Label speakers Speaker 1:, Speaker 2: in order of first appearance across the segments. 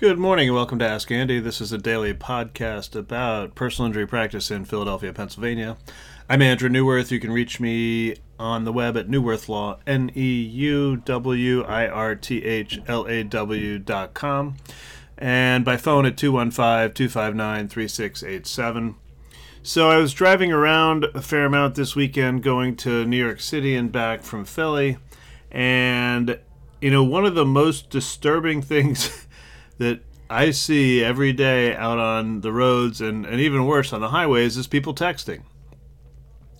Speaker 1: Good morning and welcome to Ask Andy. This is a daily podcast about personal injury practice in Philadelphia, Pennsylvania. I'm Andrew Neuwirth. You can reach me on the web at Neuwirth Law, N E U W I R T H L A W dot com, and by phone at 215 259 3687. So I was driving around a fair amount this weekend going to New York City and back from Philly, and you know, one of the most disturbing things that I see every day out on the roads and, and even worse on the highways is people texting.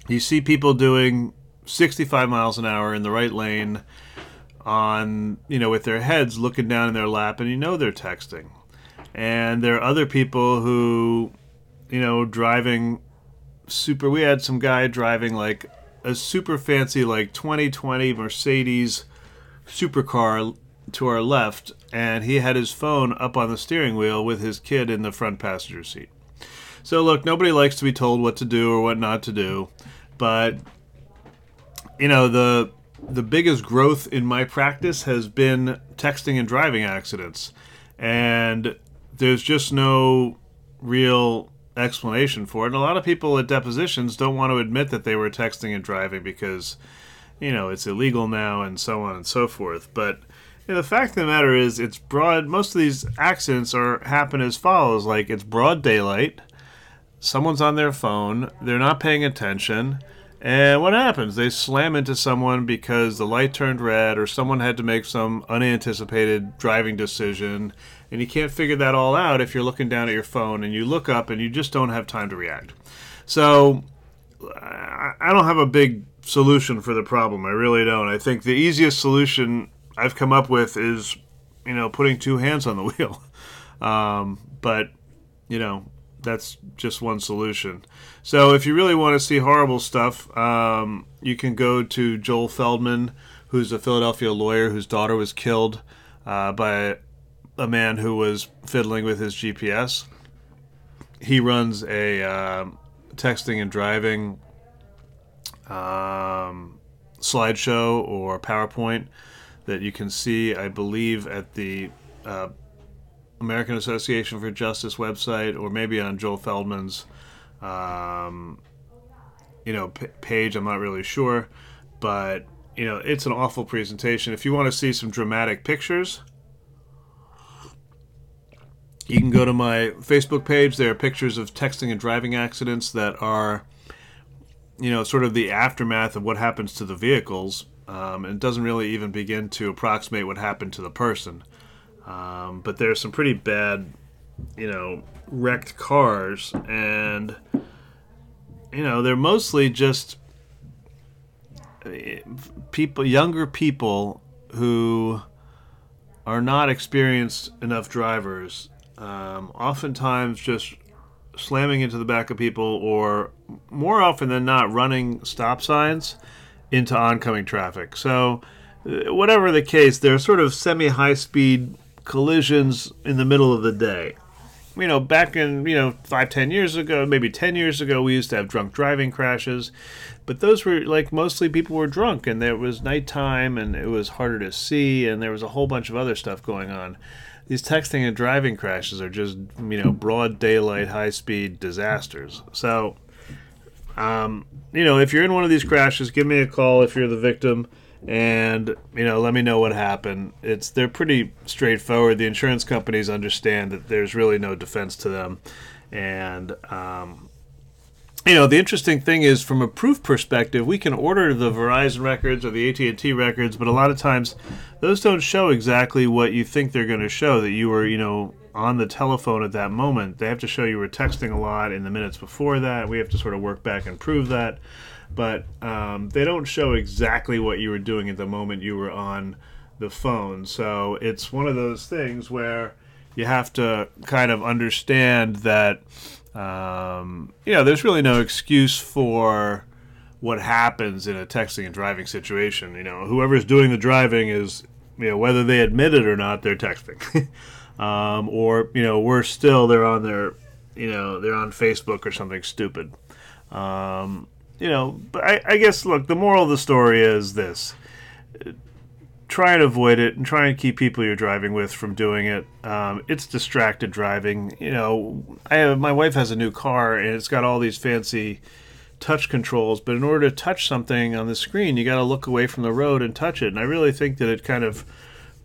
Speaker 1: You see people doing 65 miles an hour in the right lane on, you know, with their heads looking down in their lap and you know they're texting. And there are other people who, you know, driving super. We had some guy driving like a super fancy, like 2020 Mercedes supercar to our left, and he had his phone up on the steering wheel with his kid in the front passenger seat. So, look, nobody likes to be told what to do or what not to do, but you know the the biggest growth in my practice has been texting and driving accidents, and there's just no real explanation for it. And a lot of people at depositions don't want to admit that they were texting and driving because you know it's illegal now and so on and so forth. But yeah, the fact of the matter is, it's broad. Most of these accidents are happen as follows: like it's broad daylight, someone's on their phone, they're not paying attention, and what happens? They slam into someone because the light turned red, or someone had to make some unanticipated driving decision, and you can't figure that all out if you're looking down at your phone and you look up and you just don't have time to react. So, I don't have a big solution for the problem. I really don't. I think the easiest solution I've come up with is, you know, putting two hands on the wheel. Um, but, you know, that's just one solution. So if you really want to see horrible stuff, um, you can go to Joel Feldman, who's a Philadelphia lawyer whose daughter was killed uh, by a man who was fiddling with his GPS. He runs a uh, texting and driving um, slideshow or PowerPoint that you can see, I believe, at the uh, American Association for Justice website, or maybe on Joel Feldman's, um, you know, p- page. I'm not really sure, but you know, it's an awful presentation. If you want to see some dramatic pictures, you can go to my Facebook page. There are pictures of texting and driving accidents that are, you know, sort of the aftermath of what happens to the vehicles um, and it doesn't really even begin to approximate what happened to the person. Um, but there's some pretty bad, you know, wrecked cars, and you know they're mostly just eh, people, younger people who are not experienced enough drivers. Um, oftentimes, just slamming into the back of people, or more often than not, running stop signs into oncoming traffic. So, uh, whatever the case, they're sort of semi high speed collisions in the middle of the day. You know, back in, you know, five, ten years ago, maybe 10 years ago, we used to have drunk driving crashes. But those were like mostly people were drunk and there was nighttime and it was harder to see and there was a whole bunch of other stuff going on. These texting and driving crashes are just, you know, broad daylight, high speed disasters. So, um, you know, if you're in one of these crashes, give me a call if you're the victim, and you know, let me know what happened. It's they're pretty straightforward. The insurance companies understand that there's really no defense to them, and um, you know, the interesting thing is from a proof perspective, we can order the Verizon records or the AT&T records, but a lot of times those don't show exactly what you think they're going to show that you were, you know, on the telephone at that moment. They have to show you were texting a lot in the minutes before that. We have to sort of work back and prove that. But um, they don't show exactly what you were doing at the moment you were on the phone. So it's one of those things where you have to kind of understand that, um, you know, there's really no excuse for what happens in a texting and driving situation. You know, whoever's doing the driving is, you know, whether they admit it or not, they're texting. um, or you know, worse still, they're on their, you know, they're on Facebook or something stupid. Um, you know, but I, I guess look, the moral of the story is this: try and avoid it and try and keep people you're driving with from doing it. Um, it's distracted driving. You know, I have, my wife has a new car and it's got all these fancy touch controls, but in order to touch something on the screen, you got to look away from the road and touch it. And I really think that it kind of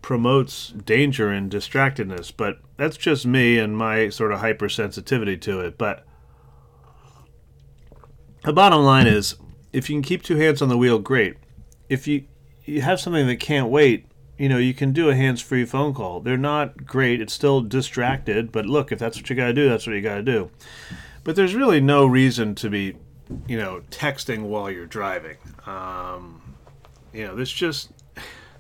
Speaker 1: promotes danger and distractedness, but that's just me and my sort of hypersensitivity to it. But the bottom line is if you can keep two hands on the wheel, great. If you you have something that can't wait, you know, you can do a hands-free phone call. They're not great. It's still distracted, but look, if that's what you got to do, that's what you got to do. But there's really no reason to be, you know, texting while you're driving. Um, you know, this just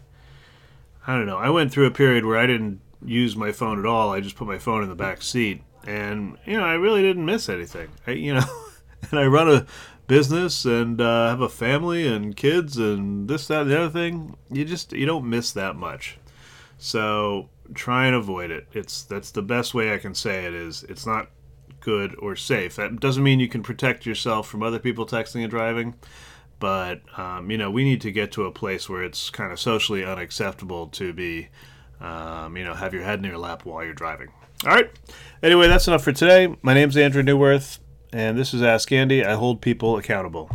Speaker 1: I don't know. I went through a period where I didn't use my phone at all. I just put my phone in the back seat, and you know, I really didn't miss anything. I, you know, and I run a business and uh, have a family and kids and this, that, and the other thing. You just you don't miss that much. So try and avoid it. It's that's the best way I can say it is. It's not good or safe. That doesn't mean you can protect yourself from other people texting and driving but um, you know we need to get to a place where it's kind of socially unacceptable to be um, you know have your head in your lap while you're driving. All right. Anyway that's enough for today. My name's andrew Neuwirth, and this is ask andy. I hold people accountable